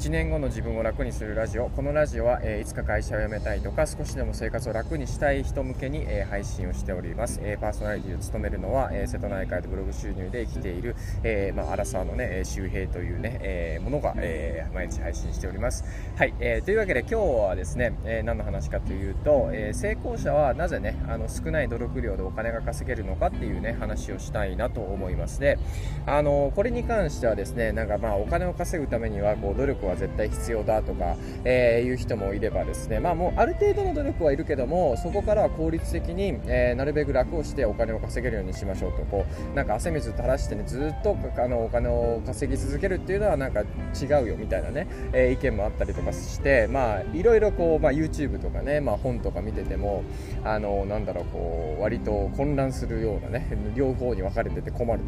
1年後の自分を楽にするラジオ。このラジオは、えー、いつか会社を辞めたいとか少しでも生活を楽にしたい人向けに、えー、配信をしております、えー、パーソナリティを務めるのは、え瀬戸内海でブログ収入で生きている、えまあ、アラサーのね周平というね、えものが、え毎日配信しております。はい、えというわけで今日はですね、え何の話かというと、え成功者はなぜねあの少ない努力量でお金が稼げるのかっていうね話をしたいなと思います。であのこれに関してはですねなんかまあお金を稼ぐためにはこう努力は絶対必要だとか、えー、いう人もいればですね、まあ、もうある程度の努力はいるけどもそこからは効率的に、えー、なるべく楽をしてお金を稼げるようにしましょうと。こうなんか汗水垂らしてねずっとあのお金を稼ぎ続けるっていうのはなんか違うよみたいなね、えー、意見もあったりとかしてまあいろいろこう、まあ、YouTube とかね、まあ、本とか見ててもあのなんだろうこう割と混乱するようなね両方に分かれてて困る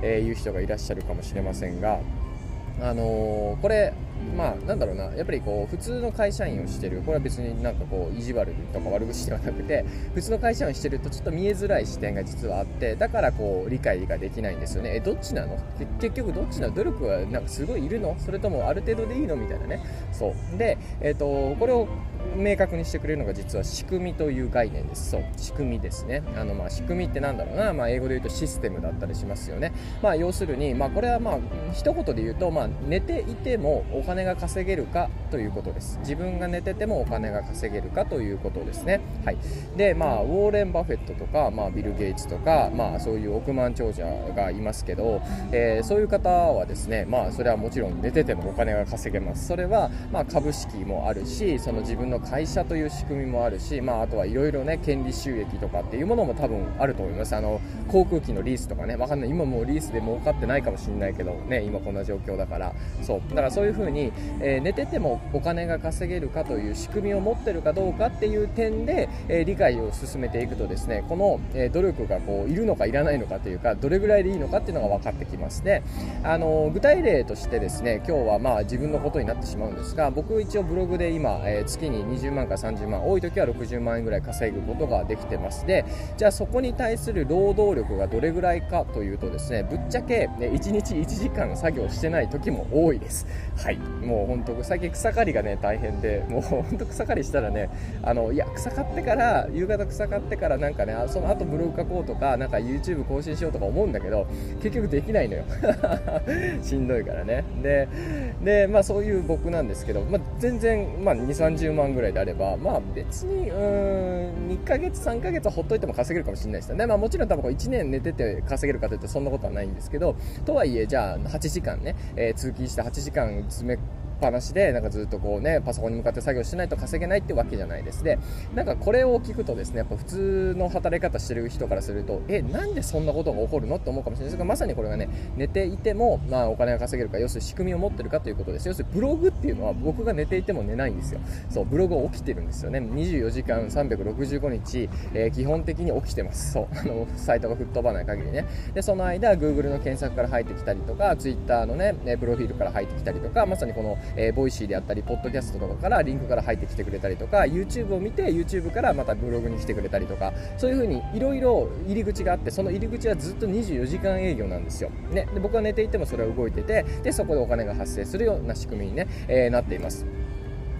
という人がいらっしゃるかもしれませんがあのー、これまあなんだろうな。やっぱりこう普通の会社員をしてる。これは別になんかこう意地悪とか悪口ではなくて 普通の会社員をしてるとちょっと見えづらい視点が実はあってだからこう理解ができないんですよね。えどっちなの？結局どっちなの？努力はなんかすごいいるの？それともある程度でいいの？みたいなね。そう。でえっ、ー、とこれを明確にしてくれるのが実は仕組みという概念です。そう。仕組みですね。あのまあ仕組みってなんだろうな、まあ、英語で言うとシステムだったりしますよね。まあ要するに、まあ、これはまあ一言で言うと、まあ、寝ていても金が稼げるかということです。自分が寝ててもお金が稼げるかということですね。はい。でまあウォーレン・バフェットとか、まあ、ビル・ゲイツとか、まあ、そういう億万長者がいますけど、えー、そういう方はですねまあそれはもちろん寝ててもお金が稼げます。それはまあ株式もあるしその自分の会社という仕組みもあるし、まあ、あとはいろいろね権利収益とかっていうものも多分あると思います。あの航空機のリースとかね。わかんない。今もうリースで儲かってないかもしれないけどね。今こんな状況だから。そう。だからそういう風に、にえー、寝ててもお金が稼げるかという仕組みを持ってるかどうかっていう点で、えー、理解を進めていくとですねこの、え、努力がこういるのかいらないのかというかどれぐらいでいいのかっていうのが分かってきますであの具体例としてですね今日はまあ自分のことになってしまうんですが僕一応ブログで今、え月に20万か30万多い時は60万円ぐらい稼ぐことができてます。でじゃあそこに対する労働力がどれぐらいかというとですねぶっちゃけ、ね、1日1時間作業してない時も多いです。はい。もう本当最近草刈りがね大変でもう本当草刈りしたらねあのいや草刈ってから夕方草刈ってからなんかねその後ブログ書こうとかなんか YouTube 更新しようとか思うんだけど結局できないのよ。しんどいからね。ででまあそういう僕なんですけど、まあ、全然、まあ、2 3 0万ぐらいであればまあ別にうん2ヶ月3ヶ月ほっといても稼げるかもしれないですよ。ね、まあ、もちろん多分1年寝てて稼げるかというとそんなことはないんですけどとはいえじゃあ8時間ね、えー、通勤して8時間詰めぱなしでなんかずっとこうねパソコンに向かって作業しないと稼げないってわけじゃないです。でなんかこれを聞くとですねやっぱ普通の働き方してる人からするとえなんでそんなことが起こるのって思うかもしれないです。がまさにこれがね寝ていても、まあ、お金が稼げるか要するに仕組みを持ってるかということです要するにブログっていうのは僕が寝ていても寝ないんですよ。そうブログ起きてるんですよね。24時間365日、えー、基本的に起きてます。そうあのサイトが吹っ飛ばない限りね。でその間 Google の検索から入ってきたりとか Twitter のねプロフィールから入ってきたりとかまさにこの、えー、 Voicy であったりポッドキャストとかからリンクから入ってきてくれたりとか YouTube を見て YouTube からまたブログに来てくれたりとかそういう風にいろいろ入り口があってその入り口はずっと24時間営業なんですよ、ね、で僕は寝ていてもそれは動いててでそこでお金が発生するような仕組みにね、えー、なっています。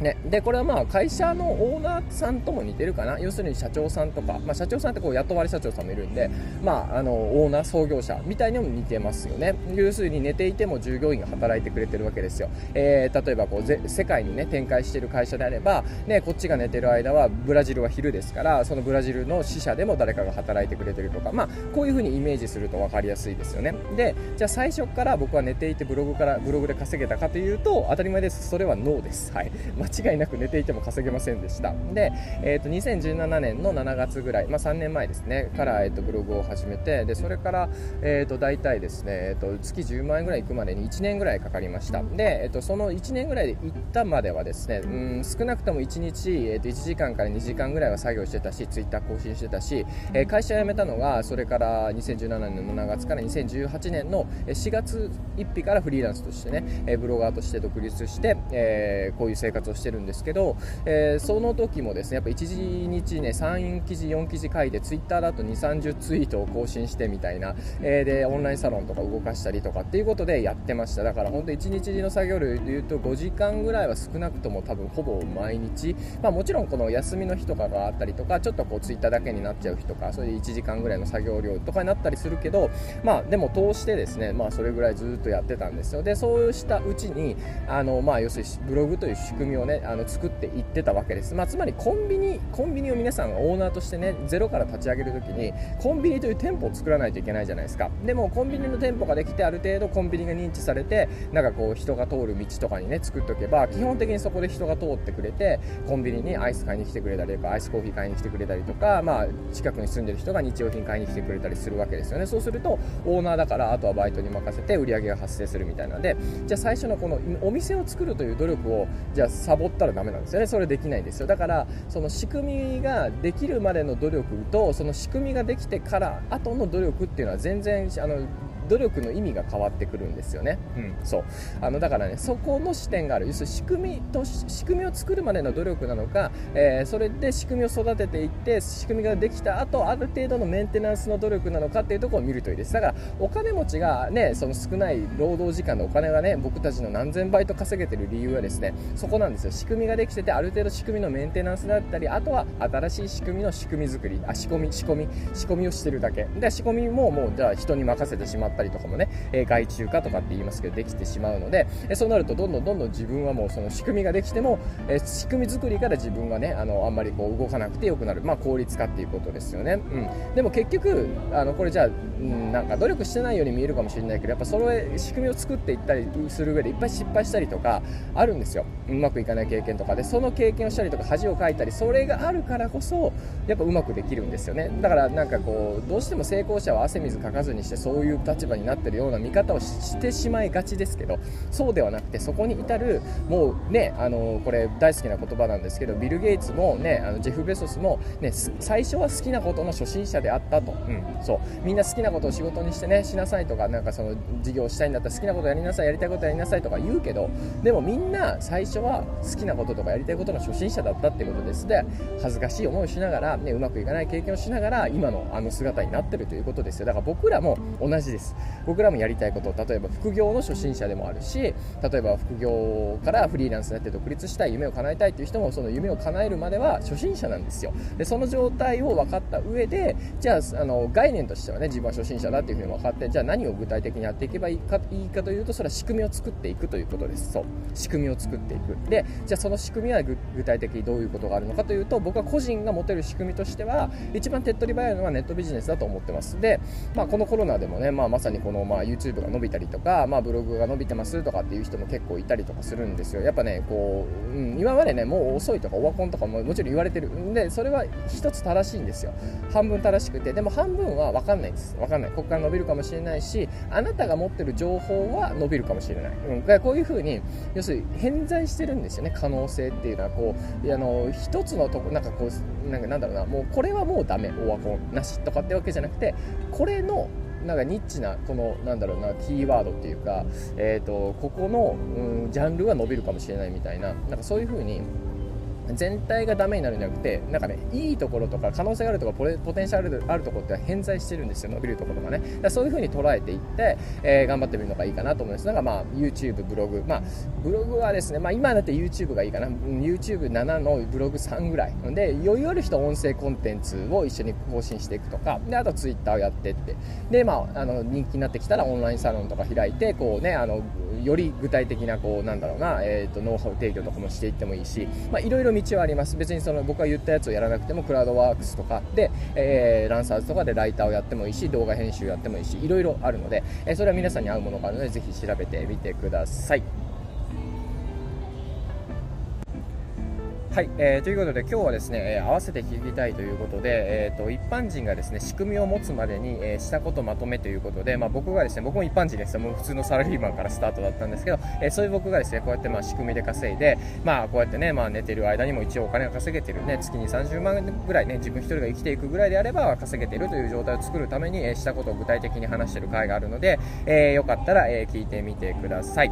ね、でこれはまあ会社のオーナーさんとも似てるかな。要するに社長さんとか、まあ、社長さんってこう雇われ社長さんもいるんで、まあ、あのオーナー創業者みたいにも似てますよね。要するに寝ていても従業員が働いてくれてるわけですよ、えー、例えばこうぜ世界に、ね、展開している会社であれば、ね、こっちが寝てる間はブラジルは昼ですからそのブラジルの支社でも誰かが働いてくれてるとか、まあ、こういうふうにイメージすると分かりやすいですよね。でじゃあ最初から僕は寝ていてブログからブログで稼げたかというと当たり前です。それはノーです、はい、間違いなく寝ていても稼げませんでした。で、えーと、2017年の7月ぐらい、まあ、3年前ですねから、えーと、ブログを始めてでそれから、えーと、大体ですね、えー、と月10万円ぐらい行くまでに1年ぐらいかかりました。で、えー、とその1年ぐらいで行ったまではですねうん少なくとも1日、えー、と1時間から2時間ぐらいは作業してたしツイッター更新してたし、えー、会社辞めたのがそれから2017年の7月から2018年の4月1日からフリーランスとしてね、えー、ブロガーとして独立して、えー、こういう生活をしてるんですけど、えー、その時もですねやっぱ1日ね3記事4記事書いてツイッターだと2 3 0ツイートを更新してみたいな、えー、でオンラインサロンとか動かしたりとかっていうことでやってました。だから本当1日の作業量でいうと5時間ぐらいは少なくとも多分ほぼ毎日、まあ、もちろんこの休みの日とかがあったりとかちょっとこうツイッターだけになっちゃう日とかそれで1時間ぐらいの作業量とかになったりするけどまあでも通してですねまあそれぐらいずっとやってたんですよ。でそうしたうちにあのまあ要するにブログという仕組みをねあの作っていってたわけです、まあ、つまりコンビニコンビニを皆さんがオーナーとしてねゼロから立ち上げるときにコンビニという店舗を作らないといけないじゃないですか。でもコンビニの店舗ができてある程度コンビニが認知されてなんかこう人が通る道とかにね作っておけば基本的にそこで人が通ってくれてコンビニにアイス買いに来てくれたりとかアイスコーヒー買いに来てくれたりとか、まあ、近くに住んでる人が日用品買いに来てくれたりするわけですよね。そうするとオーナーだからあとはバイトに任せて売り上げが発生するみたいなのでじゃあ最初のこのお店を作るという努力をじゃあサボったらダメなんですよね。それできないんですよ。だからその仕組みができるまでの努力とその仕組みができてから後の努力っていうのは全然あの努力の意味が変わってくるんですよね、うん、そう。あのだからねそこの視点がある。要するに仕組みと仕組みを作るまでの努力なのか、えー、それで仕組みを育てていって仕組みができた後ある程度のメンテナンスの努力なのかっていうところを見るといいです。だからお金持ちがねその少ない労働時間のお金がね僕たちの何千倍と稼げてる理由はですねそこなんですよ。仕組みができててある程度仕組みのメンテナンスだったりあとは新しい仕組みの仕組み作り。あ仕込み仕込み。仕込みをしてるだけ。で仕込みももうじゃあ人に任せてしまったりとかもね、え外注化とかって言いますけどできてしまうので、えそうなるとどんどんどんどん自分はもうその仕組みができても、え仕組み作りから自分がねあのあんまりこう動かなくてよくなる、まあ、効率化っていうことですよね、うん、でも結局あのこれじゃあ、うん、なんか努力してないように見えるかもしれないけどやっぱそれ仕組みを作っていったりする上でいっぱい失敗したりとかあるんですよ。うまくいかない経験とか。でその経験をしたりとか恥をかいたりそれがあるからこそやっぱうまくできるんですよね。だからなんかこうどうしても成功者は汗水かかずにしてそういう立場になってるような見方をしてしまいがちですけどそうではなくてそこに至るもうねあのこれ大好きな言葉なんですけどビル・ゲイツもねあのジェフ・ベソスも、ね、最初は好きなことの初心者であったと、うん、そう。みんな好きなことを仕事にしてねしなさいとかなんかその事業をしたいんだったら好きなことやりなさいやりたいことやりなさいとか言うけどでもみんな最初は好きなこととかやりたいことの初心者だったってことです。で恥ずかしい思いをしながら、ね、うまくいかない経験をしながら今のあの姿になってるということですよ。だから僕らも同じです。僕らもやりたいこと例えば副業の初心者でもあるし例えば副業からフリーランスになって独立したい夢を叶えたいという人もその夢を叶えるまでは初心者なんですよ。でその状態を分かった上でじゃああの概念としてはね自分は初心者だっていうふうに分かってじゃあ何を具体的にやっていけばいいかいいかというとそれは仕組みを作っていくということです。そう。仕組みを作っていく。でじゃあその仕組みは具体的にどういうことがあるのかというと僕は個人が持てる仕組みとしては一番手っ取り早いのはネットビジネスだと思ってます。で、まあ、このコロナでもね、まあ、まさにこの、まあ、YouTube が伸びたりとか、まあ、ブログが伸びてますとかっていう人も結構いたりとかするんですよ。やっぱねこう、うん、今までねもう遅いとかオワコンとかももちろん言われてる。んでそれは一つ正しいんですよ。半分正しくて。でも半分は分かんないです。分かんない。ここから伸びるかもしれないしあなたが持ってる情報は伸びるかもしれない、うん、こういうふうに要するに偏在してるんですよね。可能性っていうのはこうあの一つのとこなんかこうなんかなんだろうな。もうこれはもうダメ。オワコンなしとかってわけじゃなくてこれのなんかニッチなこのなんだろうなキーワードっていうか、えーと、ここの、うん、ジャンルは伸びるかもしれないみたいななんかそういう風に全体がダメになるんじゃなくてなんかねいいところとか可能性があるとかポテンシャルあるところって偏在してるんですよ伸びるところがね。だそういう風に捉えていって、えー、頑張ってみるのがいいかなと思います。なんかまあ YouTube ブログ。まあブログはですねまあ今だって YouTube がいいかな。YouTube7 のブログ3ぐらい。で余裕ある人音声コンテンツを一緒に更新していくとか。であと Twitter をやってって。でまああの人気になってきたらオンラインサロンとか開いてこうねあのより具体的なこうなんだろうな、えーと、ノウハウ提供とかもしていってもいいし、まあ、いろいろ道はあります。別にその僕が言ったやつをやらなくてもクラウドワークスとかで、えー、ランサーズとかでライターをやってもいいし動画編集やってもいいしいろいろあるので、えー、それは皆さんに合うものがあるのでぜひ調べてみてください。はい、えー、ということで今日はですね、えー、合わせて聞きたいということで、えーと、一般人がですね仕組みを持つまでに、えー、したことまとめということで、まあ、僕がですね僕も一般人ですもう普通のサラリーマンからスタートだったんですけど、えー、そういう僕がですねこうやってまあ仕組みで稼いで、まあ、こうやってね、まあ、寝てる間にも一応お金が稼げてるね月に30万ぐらいね自分一人が生きていくぐらいであれば稼げてるという状態を作るために、えー、したことを具体的に話してる回があるので、えー、よかったら、えー、聞いてみてください。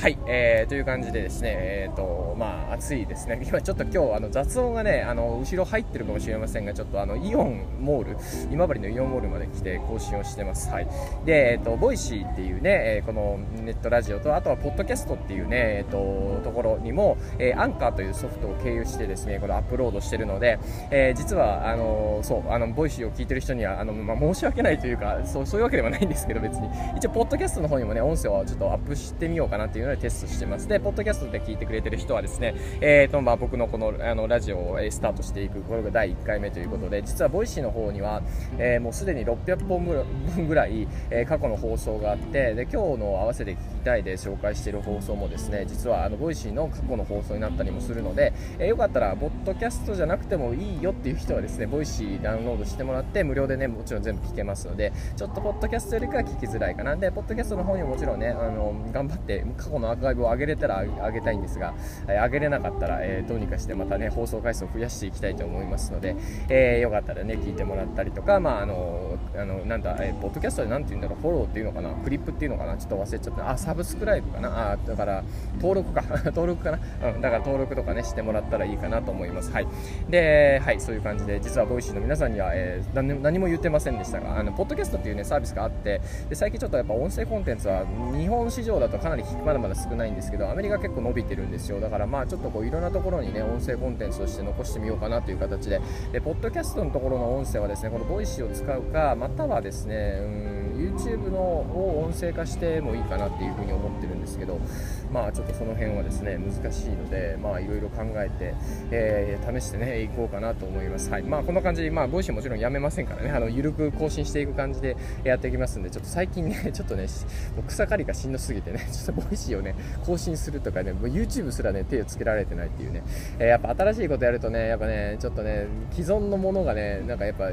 はい、えー、という感じでですね、えーとまあ、暑いですね。今ちょっと今日あの雑音がねあの後ろ入ってるかもしれませんがちょっとあのイオンモール今治のイオンモールまで来て更新をしてます、はい、で、えっと、 Voicy っていうね、えこのネットラジオとあとはポッドキャストっていうね、えっと、ところにも、えアンカーというソフトを経由してですねこれアップロードしてるので、え実はあのそうあの Voicy を聞いてる人にはあの、まあ、申し訳ないというかそうそういうわけではないんですけど別に。一応ポッドキャストの方にもね音声をちょっとアップしてみようかなっていうのでテストしてます。でポッドキャストで聞いてくれてる人はですね、えーとまあ、僕のこのあのラジオをスタートしていくこれが第1回目ということで実は Voicy の方には、えー、もうすでに600本分ぐらい、えー、過去の放送があってで今日の合わせて聞きたいで紹介している放送もですね実はあの Voicy の過去の放送になったりもするので、えー、よかったらポッドキャストじゃなくてもいいよっていう人はですね Voicy ダウンロードしてもらって無料でねもちろん全部聞けますのでちょっとポッドキャストよりかは聞きづらいかな。でポッドキャストの方にももちろんねあの頑張って過去ののアーカイブを上げれたら上げたいんですが、え、上げれなかったら、えー、どうにかしてまたね放送回数を増やしていきたいと思いますので、えー、よかったらね聞いてもらったりとかまああのあのなんだ、えー、ポッドキャストで何て言うんだろうフォローっていうのかなクリップっていうのかなちょっと忘れちゃった。あサブスクライブかなあだから登録か 登録かな、うん、だから登録とかねしてもらったらいいかなと思います。はい。ではいそういう感じで実は Voicy の皆さんには、えー、何も言ってませんでしたがあのポッドキャストっていうねサービスがあってで最近ちょっとやっぱ音声コンテンツは日本市場だとかなりまだまだ少ないんですけどアメリカ結構伸びてるんですよ。だからまあちょっとこういろんなところにね音声コンテンツとして残してみようかなという形で。でポッドキャストのところの音声はですねこの Voicy を使うかまたはですねうん YouTube のを音声化してもいいかなっていうふうに思ってるんですけどまあちょっとその辺はですね難しいのでまあいろいろ考えて、えー、試してねいこうかなと思います。はい。まあこんな感じでまあ Voicy もちろんやめませんからね。あの緩く更新していく感じでやっていきますんでちょっと最近ね ちょっとね草刈りがしんどすぎてね ちょっと Voicy をね更新するとかねもう YouTube すらね手をつけられてないっていうね、えー、やっぱ新しいことやるとねやっぱねちょっとね既存のものがねなんかやっぱ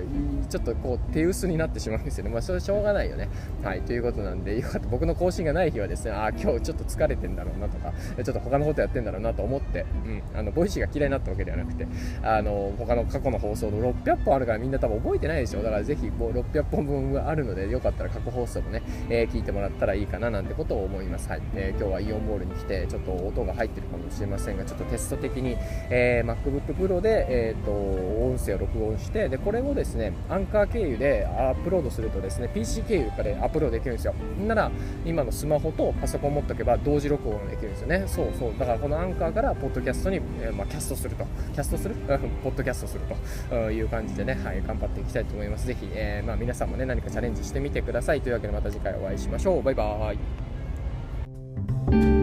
ちょっとこう手薄になってしまうんですよね。まあそれしょうがないよね。はいということなんでよかった僕の更新がない日はですねああ今日ちょっと疲れてんだろうなとかちょっと他のことやってんだろうなと思って、うん、あの Voicy が嫌いになったわけではなくてあの他の過去の放送の600本あるからみんな多分覚えてないでしょだからぜひこう600本分あるのでよかったら過去放送もね、えー、聞いてもらったらいいかななんてことを思います、はいえー、今日はイオンモールに来てちょっと音が入ってるかもしれませんがちょっとテスト的に、えー、MacBook Pro で、えーと、音声を録音してでこれをですねアンカー経由でアップロードするとですね PC 経由かでアップロードできるんですよ。なら今のスマホとパソコン持っておけば同時録音できるんですよね。そうそう。だからこのアンカーからポッドキャストに、えー、まあ、キャストすると。キャストする？ポッドキャストすると。いう感じでね、はい、頑張っていきたいと思います。ぜひ、えー、まあ、皆さんもね何かチャレンジしてみてください。というわけでまた次回お会いしましょう。バイバーイ。